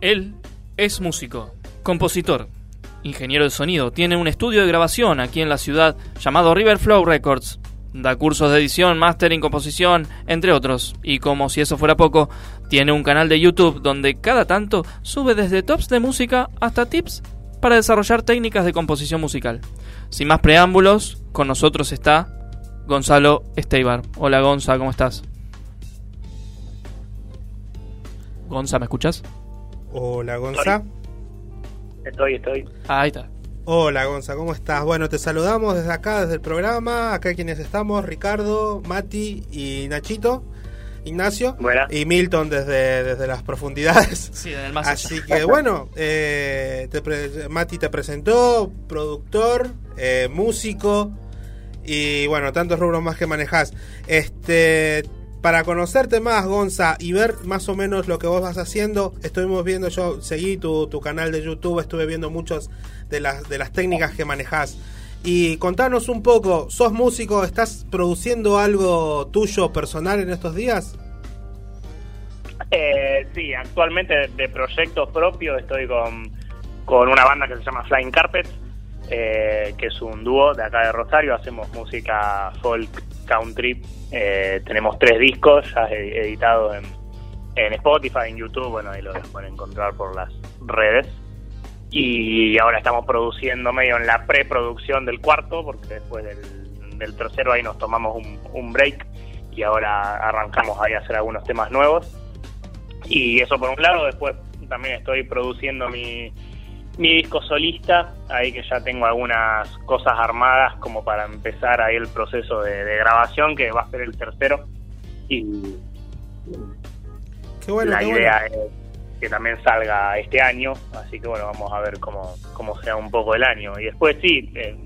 Él es músico, compositor, ingeniero de sonido, tiene un estudio de grabación aquí en la ciudad llamado Riverflow Records. Da cursos de edición, mastering, composición, entre otros. Y como si eso fuera poco, tiene un canal de YouTube donde cada tanto sube desde tops de música hasta tips para desarrollar técnicas de composición musical. Sin más preámbulos, con nosotros está Gonzalo Esteibar. Hola Gonza, ¿cómo estás? Gonza, ¿me escuchas? Hola Gonza. Estoy, estoy. ahí está. Hola Gonza, ¿cómo estás? Bueno, te saludamos desde acá, desde el programa. Acá quienes estamos, Ricardo, Mati y Nachito. Ignacio y Milton desde, desde las profundidades. Sí, desde el más Así que bueno, eh, Mati te presentó, productor, eh, músico y bueno, tantos rubros más que manejas. Este, para conocerte más, Gonza, y ver más o menos lo que vos vas haciendo, estuvimos viendo, yo seguí tu, tu canal de YouTube, estuve viendo muchos de las, de las técnicas que manejas. Y contanos un poco, ¿sos músico? ¿Estás produciendo algo tuyo personal en estos días? Eh, sí, actualmente de proyectos propios estoy con, con una banda que se llama Flying Carpet, eh, que es un dúo de acá de Rosario, hacemos música folk country, eh, tenemos tres discos ya editados en, Spotify, en YouTube, bueno, ahí lo pueden encontrar por las redes y ahora estamos produciendo medio en la preproducción del cuarto, porque después del, tercero ahí nos tomamos un, break y ahora arrancamos ahí a hacer algunos temas nuevos. Y eso por un lado, después también estoy produciendo mi, mi disco solista, ahí que ya tengo algunas cosas armadas como para empezar ahí el proceso de, grabación, que va a ser el tercero. Y qué bueno, la idea es que también salga este año, así que bueno, vamos a ver cómo, cómo sea un poco el año. Y después sí, eh,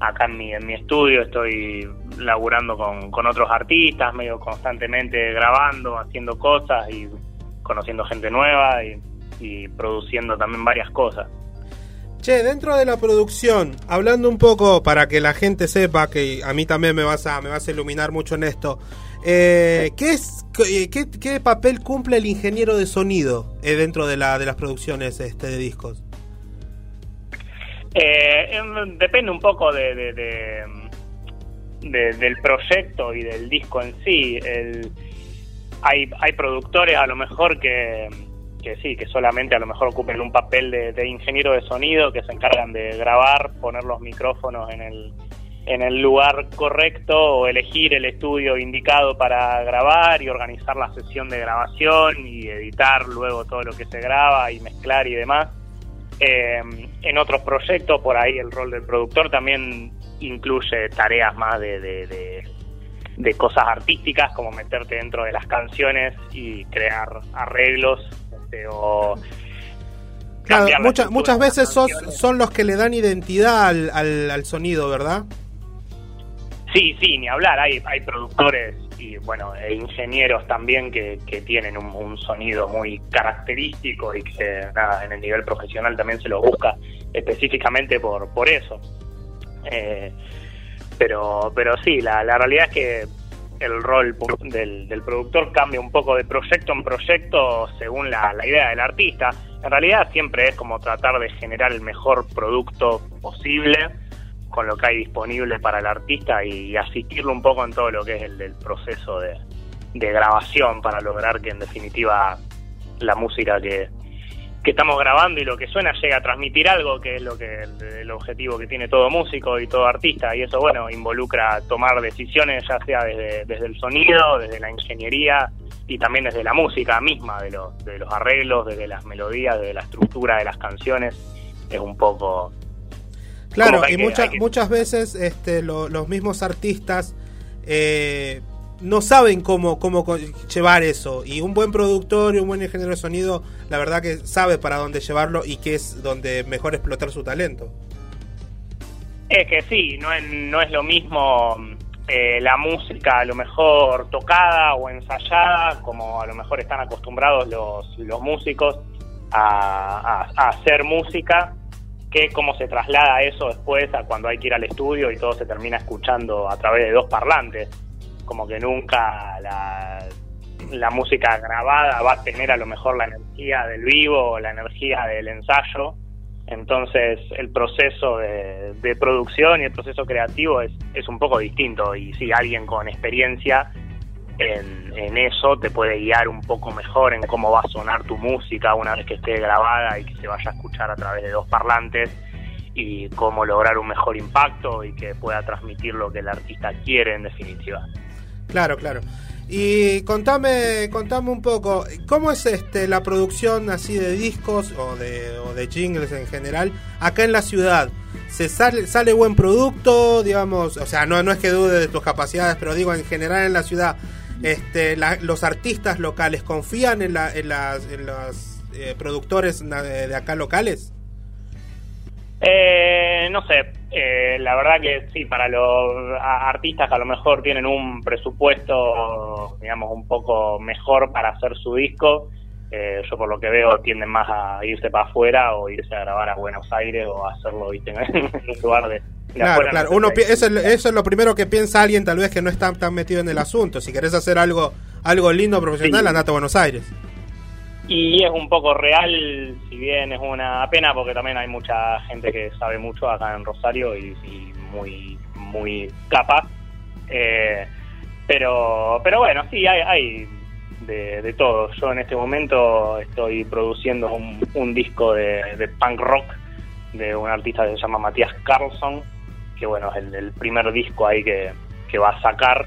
acá en mi, en mi estudio estoy laburando con, con otros artistas, medio constantemente grabando, haciendo cosas y conociendo gente nueva y, y produciendo también varias cosas. Che, dentro de la producción, hablando un poco para que la gente sepa que a mí también me vas a, me vas a iluminar mucho en esto. Eh, ¿qué, es, eh, qué, papel cumple el ingeniero de sonido eh, dentro de, la, de las producciones este, de discos? Em, depende un poco de, del proyecto y del disco en sí. hay, hay productores a lo mejor que que sí, que solamente a lo mejor ocupen un papel de, ingeniero de sonido, que se encargan de grabar, poner los micrófonos en el, en el lugar correcto o elegir el estudio indicado para grabar y organizar la sesión de grabación y editar luego todo lo que se graba y mezclar y demás. Eh, en otros proyectos, por ahí el rol del productor también incluye tareas más de, de, de cosas artísticas, como meterte dentro de las canciones y crear arreglos o claro, muchas muchas veces son los que le dan identidad al, al, sonido, ¿verdad? Sí, sí, ni hablar. Hay, hay productores y bueno, e ingenieros también que, que tienen un, sonido muy característico y que nada, en el nivel profesional también se lo busca específicamente por, por eso. Eh, pero, pero sí, la, la realidad es que el rol del, del, productor cambia un poco de proyecto en proyecto según la, idea del artista. En realidad siempre es como tratar de generar el mejor producto posible con lo que hay disponible para el artista y, asistirlo un poco en todo lo que es el, proceso de, de grabación para lograr que en definitiva la música que, que estamos grabando y lo que suena llega a transmitir algo, que es lo que el, objetivo que tiene todo músico y todo artista, y eso, bueno, involucra tomar decisiones, ya sea desde, desde el sonido, desde la ingeniería y también desde la música misma, de los, de los arreglos, desde las melodías, desde la estructura de las canciones, es un poco... Claro, y muchas, muchas veces este, los mismos artistas... Eh, no saben cómo, cómo llevar eso. Y un buen productor y un buen ingeniero de sonido, la verdad que sabe para dónde llevarlo y que es donde mejor explotar su talento. Es que sí, no es, no es lo mismo eh, la música a lo mejor tocada o ensayada, como a lo mejor están acostumbrados los, los músicos a, a hacer música, que cómo se traslada eso después a cuando hay que ir al estudio y todo se termina escuchando a través de dos parlantes como que nunca la, música grabada va a tener a lo mejor la energía del vivo o la energía del ensayo. Entonces el proceso de, producción y el proceso creativo es, es un poco distinto y si alguien con experiencia en, en, eso te puede guiar un poco mejor en cómo va a sonar tu música una vez que esté grabada y que se vaya a escuchar a través de dos parlantes y cómo lograr un mejor impacto y que pueda transmitir lo que el artista quiere en definitiva. Claro, claro. Y contame, contame un poco, ¿cómo es este la producción así de discos o de, o de jingles en general acá en la ciudad? ¿Se sale, sale buen producto, digamos? O sea, no, no es que dude de tus capacidades, pero digo, en general en la ciudad, este, la, los artistas locales confían en, la, en, las, en los eh, productores de acá locales? Eh, no sé, eh, la verdad que sí, para los artistas que a lo mejor tienen un presupuesto, digamos, un poco mejor para hacer su disco, eh, yo por lo que veo tienden más a irse para afuera o irse a grabar a Buenos Aires o a hacerlo ¿viste? en un lugar de... claro, claro. Uno, eso, es, eso es lo primero que piensa alguien tal vez que no está tan metido en el asunto. Si querés hacer algo algo lindo, profesional, sí. andate a Buenos Aires. Y es un poco real, si bien es una pena, porque también hay mucha gente que sabe mucho acá en Rosario y, y muy muy capaz. Eh, pero pero bueno, sí, hay, hay de, de, todo. Yo en este momento estoy produciendo un, disco de, de, punk rock de un artista que se llama Matías Carlson, que bueno, es el, el primer disco ahí que, que va a sacar.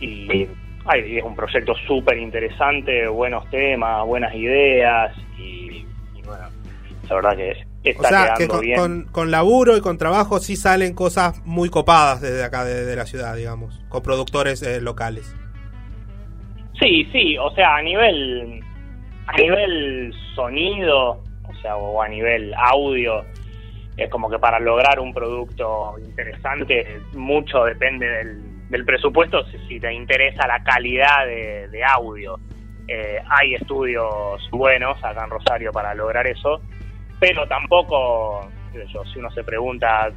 Y Ay, es un proyecto súper interesante, buenos temas, buenas ideas y, y, bueno, la verdad que está o sea, quedando que con, bien. Con, con, laburo y con trabajo sí salen cosas muy copadas desde acá, de, de la ciudad, digamos, con productores eh, locales. Sí, sí, o sea, a nivel, a nivel sonido, o sea, o a nivel audio, es como que para lograr un producto interesante mucho depende del del presupuesto si, si, te interesa la calidad de, de audio. Eh, hay estudios buenos acá en Rosario para lograr eso, pero tampoco, yo, si uno se pregunta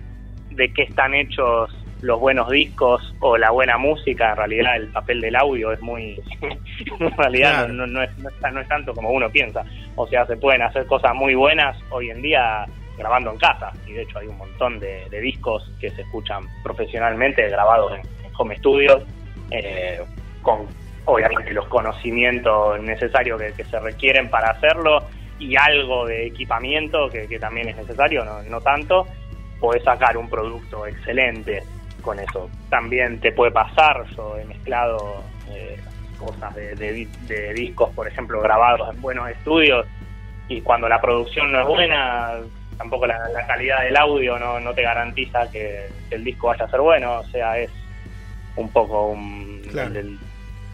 de qué están hechos los buenos discos o la buena música, en realidad el papel del audio es muy, en realidad no, no, es, no, es, no es tanto como uno piensa. O sea, se pueden hacer cosas muy buenas hoy en día grabando en casa, y de hecho hay un montón de, de discos que se escuchan profesionalmente grabados en, home studios, eh, con obviamente los conocimientos necesarios que, que, se requieren para hacerlo y algo de equipamiento que, que también es necesario, no, no, tanto, podés sacar un producto excelente con eso. También te puede pasar, yo he mezclado eh, cosas de, de, de, discos, por ejemplo, grabados en buenos estudios y cuando la producción no es buena, tampoco la, la calidad del audio no, no te garantiza que, que el disco vaya a ser bueno, o sea, es un poco un, claro. el,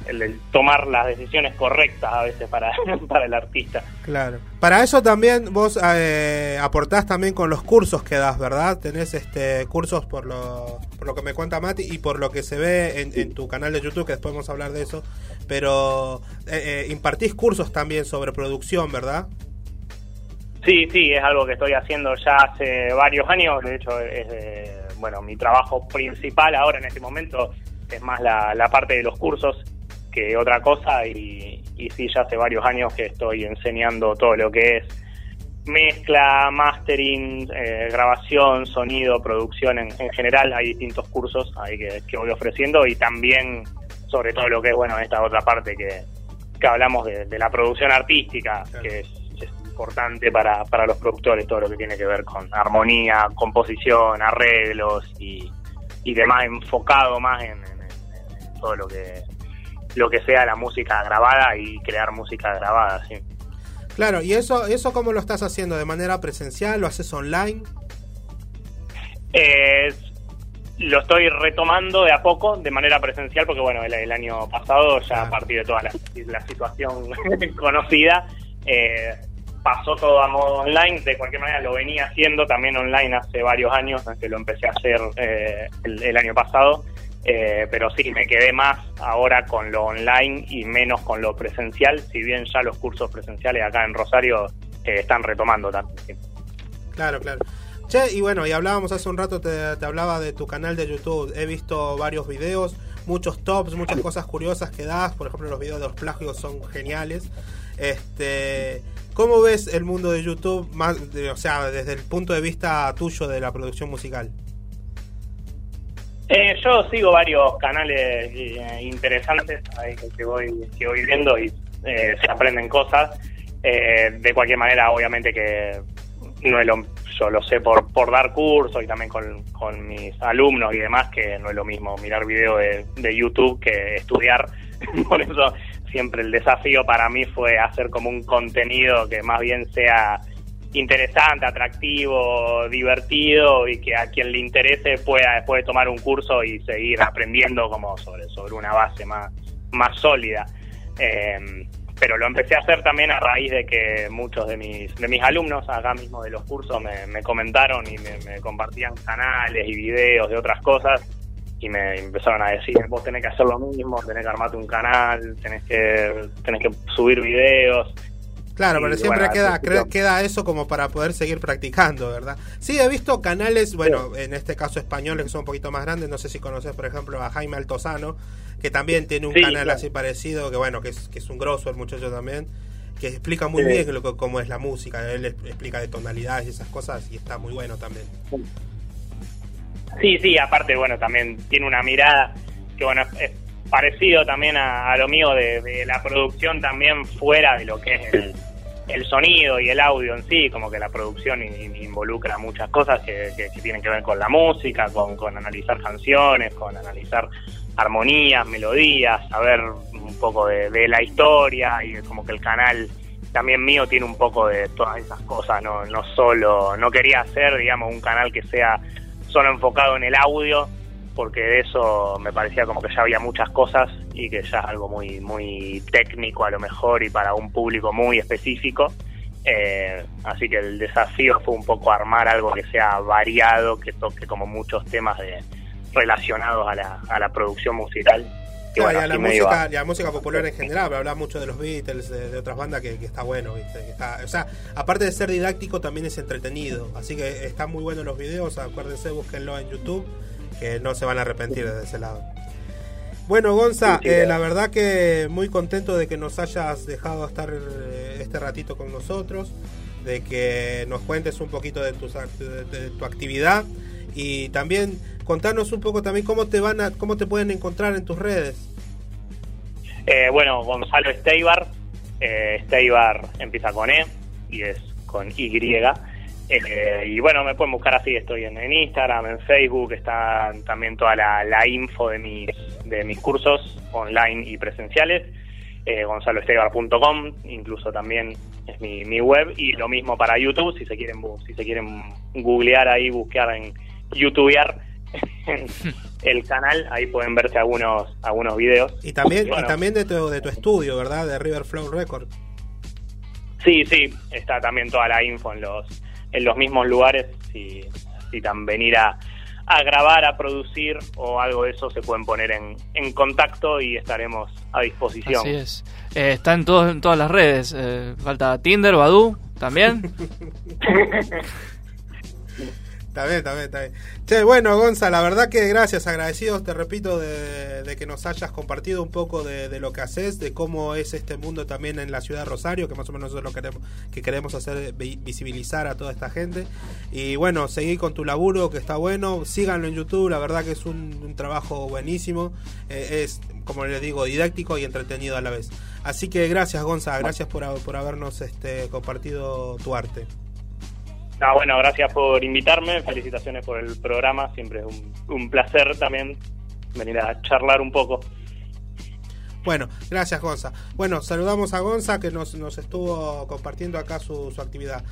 el, el, tomar las decisiones correctas a veces para, para el artista. Claro. Para eso también vos eh, aportás también con los cursos que das, ¿verdad? Tenés este cursos por lo, por lo que me cuenta Mati y por lo que se ve en, en tu canal de YouTube, que después vamos a hablar de eso, pero eh, eh, impartís cursos también sobre producción, ¿verdad? Sí, sí, es algo que estoy haciendo ya hace varios años, de hecho es de, bueno, mi trabajo principal ahora en este momento es más la, la parte de los cursos que otra cosa y, y, sí, ya hace varios años que estoy enseñando todo lo que es mezcla, mastering, eh, grabación, sonido, producción en, en, general. Hay distintos cursos ahí que, que, voy ofreciendo y también sobre todo lo que es, bueno, esta otra parte que, que hablamos de, de la producción artística, claro. que es, es importante para, para los productores, todo lo que tiene que ver con armonía, composición, arreglos y, y demás, enfocado más en, en, en todo lo que lo que sea la música grabada y crear música grabada, sí. Claro, ¿y eso, eso cómo lo estás haciendo? ¿De manera presencial? ¿Lo haces online? Eh, lo estoy retomando de a poco, de manera presencial, porque bueno, el, el año pasado, ya a partir de toda la, la situación conocida, eh, pasó todo a modo online, de cualquier manera lo venía haciendo también online hace varios años, que lo empecé a hacer eh, el, año pasado, eh, pero sí, me quedé más ahora con lo online y menos con lo presencial, si bien ya los cursos presenciales acá en Rosario eh, están retomando también. Sí. Claro, claro. Che, y bueno, y hablábamos hace un rato, te, hablaba de tu canal de YouTube, he visto varios videos, muchos tops, muchas cosas curiosas que das. Por ejemplo, los videos de los plagios son geniales. Este, ¿Cómo ves el mundo de YouTube, más, o sea, desde el punto de vista tuyo de la producción musical? Eh, yo sigo varios canales eh, interesantes ahí que, voy, que voy viendo y eh, se aprenden cosas. de cualquier manera, obviamente que no es lo, yo lo sé por, por dar cursos y también con, con mis alumnos y demás, que no es lo mismo mirar video de, de YouTube que estudiar. por eso siempre el desafío para mí fue hacer como un contenido que más bien sea interesante, atractivo, divertido y que a quien le interese pueda después tomar un curso y seguir aprendiendo como sobre, sobre una base más, más sólida. Eh, pero lo empecé a hacer también a raíz de que muchos de mis, de mis alumnos acá mismo de los cursos me, comentaron y me, compartían canales y videos de otras cosas y me empezaron a decir, vos tenés que hacer lo mismo, tenés que armarte un canal, tenés que, tenés que subir videos. Claro, pero siempre queda, queda eso como para poder seguir practicando, ¿verdad? Sí, he visto canales, bueno, en este caso españoles que son un poquito más grandes, no sé si conoces, por ejemplo, a Jaime Altozano, que también tiene un canal así parecido, que bueno, que es, que es un grosso el muchacho también, que explica muy bien lo, cómo es la música, él explica de tonalidades y esas cosas y está muy bueno también. Sí, sí, aparte, bueno, también tiene una mirada que, bueno, es parecido también a, lo mío de, la producción también fuera de lo que es el, sonido y el audio en sí, como que la producción involucra muchas cosas que, tienen que ver con la música, con, con analizar canciones, con analizar armonías, melodías, saber un poco de, la historia y como que el canal también mío tiene un poco de todas esas cosas, no, no solo, no quería hacer, digamos, un canal que sea solo enfocado en el audio, porque de eso me parecía como que ya había muchas cosas y que ya es algo muy, muy técnico a lo mejor y para un público muy específico. Eh, así que el desafío fue un poco armar algo que sea variado, que toque como muchos temas de, relacionados a la, a la producción musical. y a la música, la música popular en general, habla mucho de los Beatles, de, otras bandas que, está bueno, o sea, aparte de ser didáctico, también es entretenido. Así que están muy buenos los videos, acuérdense, búsquenlo en YouTube, que no se van a arrepentir de ese lado. Bueno, Gonza, eh, la verdad que muy contento de que nos hayas dejado estar eh, este ratito con nosotros, de que nos cuentes un poquito de tu, de tu actividad y también contanos un poco también cómo te van a, cómo te pueden encontrar en tus redes. Eh, bueno, Gonzalo Esteibar, eh, Esteibar empieza con E y es con Y. Eh, y bueno, me pueden buscar así, estoy en, Instagram, en Facebook, está también toda la, info de mis, de mis cursos online y presenciales, eh, gonzaloestebar.com, incluso también es mi, mi web, y lo mismo para YouTube, si se quieren si se quieren googlear ahí, buscar en youtubear el canal, ahí pueden verse algunos algunos videos. Y también y también de tu, de tu estudio, ¿verdad? De River Flow Record. Sí, sí, está también toda la info en los en los mismos lugares si necesitan venir a, a grabar, a producir o algo de eso se pueden poner en, en contacto y estaremos a disposición. Así es. Eh, está en, todos, en todas las redes. Eh, falta Tinder, Badu, también. Está bien, está bien, está bien. Che, bueno, Gonza, la verdad que gracias, agradecidos, te repito, de, que nos hayas compartido un poco de, lo que haces, de cómo es este mundo también en la ciudad de Rosario, que más o menos es lo que queremos, que queremos hacer, visibilizar a toda esta gente. Y bueno, seguí con tu laburo, que está bueno, síganlo en YouTube, la verdad que es un, trabajo buenísimo, eh, es, como les digo, didáctico y entretenido a la vez. Así que gracias, Gonza, gracias por, por habernos este, compartido tu arte. Ah, bueno, gracias por invitarme, felicitaciones por el programa, siempre es un, placer también venir a charlar un poco. Bueno, gracias Gonza. Bueno, saludamos a Gonza que nos, nos estuvo compartiendo acá su, su actividad.